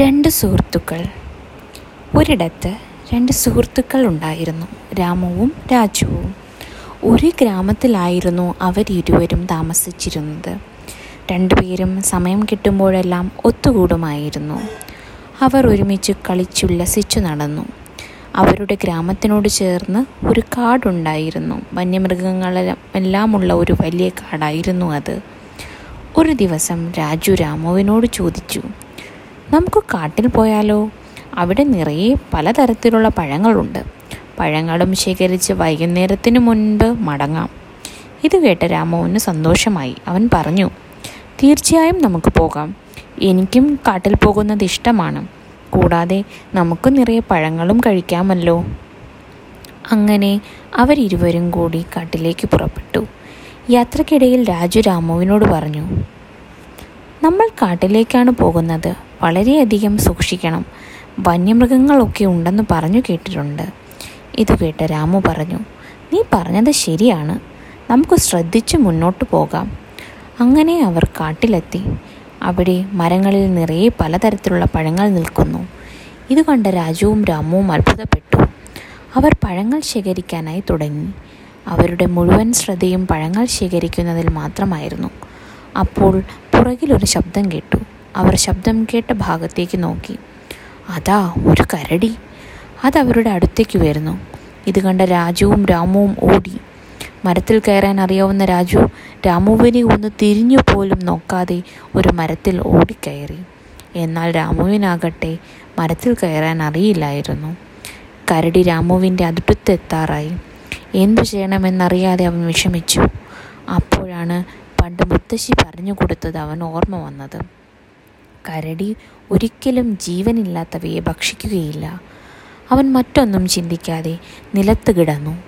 രണ്ട് സുഹൃത്തുക്കൾ. ഒരിടത്ത് രണ്ട് സുഹൃത്തുക്കൾ ഉണ്ടായിരുന്നു രാമുവും രാജുവും. ഒരു ഗ്രാമത്തിലായിരുന്നു അവരിരുവരും താമസിച്ചിരുന്നത്. രണ്ടുപേരും സമയം കിട്ടുമ്പോഴെല്ലാം ഒത്തുകൂടുമായിരുന്നു. അവർ ഒരുമിച്ച് കളിച്ചുല്ലസിച്ചു നടന്നു. അവരുടെ ഗ്രാമത്തിനോട് ചേർന്ന് ഒരു കാടുണ്ടായിരുന്നു. വന്യമൃഗങ്ങളെല്ലാമുള്ള ഒരു വലിയ കാടായിരുന്നു അത്. ഒരു ദിവസം രാജു രാമുവിനോട് ചോദിച്ചു നമുക്ക് കാട്ടിൽ പോയാലോ? അവിടെ നിറയെ പലതരത്തിലുള്ള പഴങ്ങളുണ്ട്. പഴങ്ങളും ശേഖരിച്ച് വൈകുന്നേരത്തിന് മുൻപ് മടങ്ങാം. ഇത് കേട്ട രാമോവിന് സന്തോഷമായി. അവൻ പറഞ്ഞു തീർച്ചയായും നമുക്ക് പോകാം. എനിക്കും കാട്ടിൽ പോകുന്നത് ഇഷ്ടമാണ്. കൂടാതെ നമുക്ക് നിറയെ പഴങ്ങളും കഴിക്കാമല്ലോ. അങ്ങനെ അവരിരുവരും കൂടി കാട്ടിലേക്ക് പുറപ്പെട്ടു. യാത്രക്കിടയിൽ രാജു രാമുവിനോട് പറഞ്ഞു നമ്മൾ കാട്ടിലേക്കാണ് പോകുന്നത്. വളരെയധികം സൂക്ഷിക്കണം. വന്യമൃഗങ്ങളൊക്കെ ഉണ്ടെന്ന് പറഞ്ഞു കേട്ടിട്ടുണ്ട്. ഇത് കേട്ട രാമു പറഞ്ഞു നീ പറഞ്ഞത് ശരിയാണ്. നമുക്ക് ശ്രദ്ധിച്ച് മുന്നോട്ട് പോകാം. അങ്ങനെ അവർ കാട്ടിലെത്തി. അവിടെ മരങ്ങളിൽ നിറയെ പലതരത്തിലുള്ള പഴങ്ങൾ നിൽക്കുന്നു. ഇത് കണ്ട രാജുവും രാമുവും അത്ഭുതപ്പെട്ടു. അവർ പഴങ്ങൾ ശേഖരിക്കാനായി തുടങ്ങി. അവരുടെ മുഴുവൻ ശ്രദ്ധയും പഴങ്ങൾ ശേഖരിക്കുന്നതിൽ മാത്രമായിരുന്നു. അപ്പോൾ പുറകിലൊരു ശബ്ദം കേട്ടു. അവർ ശബ്ദം കേട്ട ഭാഗത്തേക്ക് നോക്കി. അതാ ഒരു കരടി. അത് അവരുടെ അടുത്തേക്ക് വരുന്നു. ഇത് കണ്ട രാജുവും രാമുവും ഓടി. മരത്തിൽ കയറാൻ അറിയാവുന്ന രാജു രാമുവിനെ ഒന്ന് തിരിഞ്ഞു പോലും നോക്കാതെ ഒരു മരത്തിൽ ഓടിക്കയറി. എന്നാൽ രാമുവിനാകട്ടെ മരത്തിൽ കയറാൻ അറിയില്ലായിരുന്നു. കരടി രാമുവിന്റെ അടുത്തെത്താറായി എന്തു ചെയ്യണമെന്നറിയാതെ അവൻ വിഷമിച്ചു. അപ്പോഴാണ് പണ്ട് മുത്തശ്ശി പറഞ്ഞു കൊടുത്തത് അവൻ ഓർമ്മ വന്നത്. കരടി ഒരിക്കലും ജീവനില്ലാത്തവയെ ഭക്ഷിക്കുകയില്ല. അവൻ മറ്റൊന്നും ചിന്തിക്കാതെ നിലത്ത് കിടന്നു.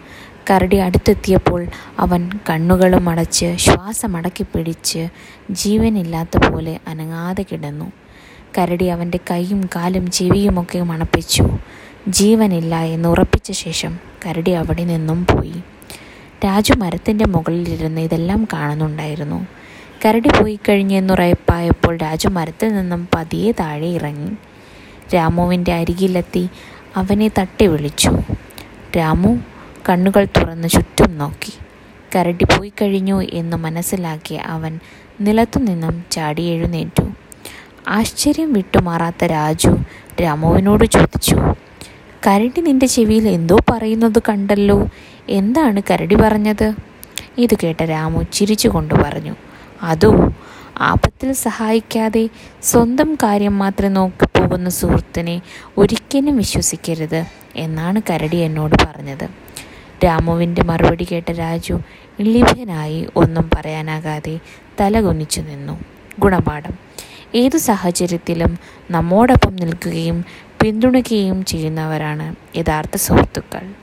കരടി അടുത്തെത്തിയപ്പോൾ അവൻ കണ്ണുകളും അടച്ച് ശ്വാസമടക്കി പിടിച്ച് ജീവനില്ലാത്ത പോലെ അനങ്ങാതെ കിടന്നു. കരടി അവന്റെ കൈയും കാലും ചെവിയുമൊക്കെ മണപ്പിച്ചു. ജീവനില്ല എന്ന് ഉറപ്പിച്ച ശേഷം കരടി അവിടെ നിന്നും പോയി. രാജു മരത്തിന്റെ മുകളിലിരുന്ന് ഇതെല്ലാം കാണുന്നുണ്ടായിരുന്നു. കരടി പോയി കഴിഞ്ഞെന്നുറയപ്പായപ്പോൾ രാജു മരത്തിൽ നിന്നും പതിയെ താഴെ ഇറങ്ങി. രാമുവിന്റെ അരികിലെത്തി അവനെ തട്ടി വിളിച്ചു രാമു കണ്ണുകൾ തുറന്ന് ചുറ്റും നോക്കി. കരടി പോയി കഴിഞ്ഞു എന്ന് മനസ്സിലാക്കി അവൻ നിലത്തു നിന്നും ചാടി എഴുന്നേറ്റു. ആശ്ചര്യം വിട്ടുമാറാത്ത രാജു രാമുവിനോട് ചോദിച്ചു കരടി നിന്റെ ചെവിയിൽ എന്തോ പറയുന്നത് കണ്ടല്ലോ? എന്താണ് കരടി പറഞ്ഞത്? ഇത് കേട്ട രാമു ചിരിച്ചുകൊണ്ട് പറഞ്ഞു അതോ ആപത്തിൽ സഹായിക്കാതെ സ്വന്തം കാര്യം മാത്രം നോക്കി പോകുന്ന സുഹൃത്തിനെ ഒരിക്കലും വിശ്വസിക്കരുത് എന്നാണ് കരടി എന്നോട് പറഞ്ഞത്. രാമുവിന്റെ മറുപടി കേട്ട രാജു ഇളിഭനായി ഒന്നും പറയാനാകാതെ തലകുനിച്ചു നിന്നു. ഗുണപാഠം. ഏതു സാഹചര്യത്തിലും നമ്മോടൊപ്പം നിൽക്കുകയും പിന്തുണയ്ക്കുകയും ചെയ്യുന്നവരാണ് യഥാർത്ഥ സുഹൃത്തുക്കൾ.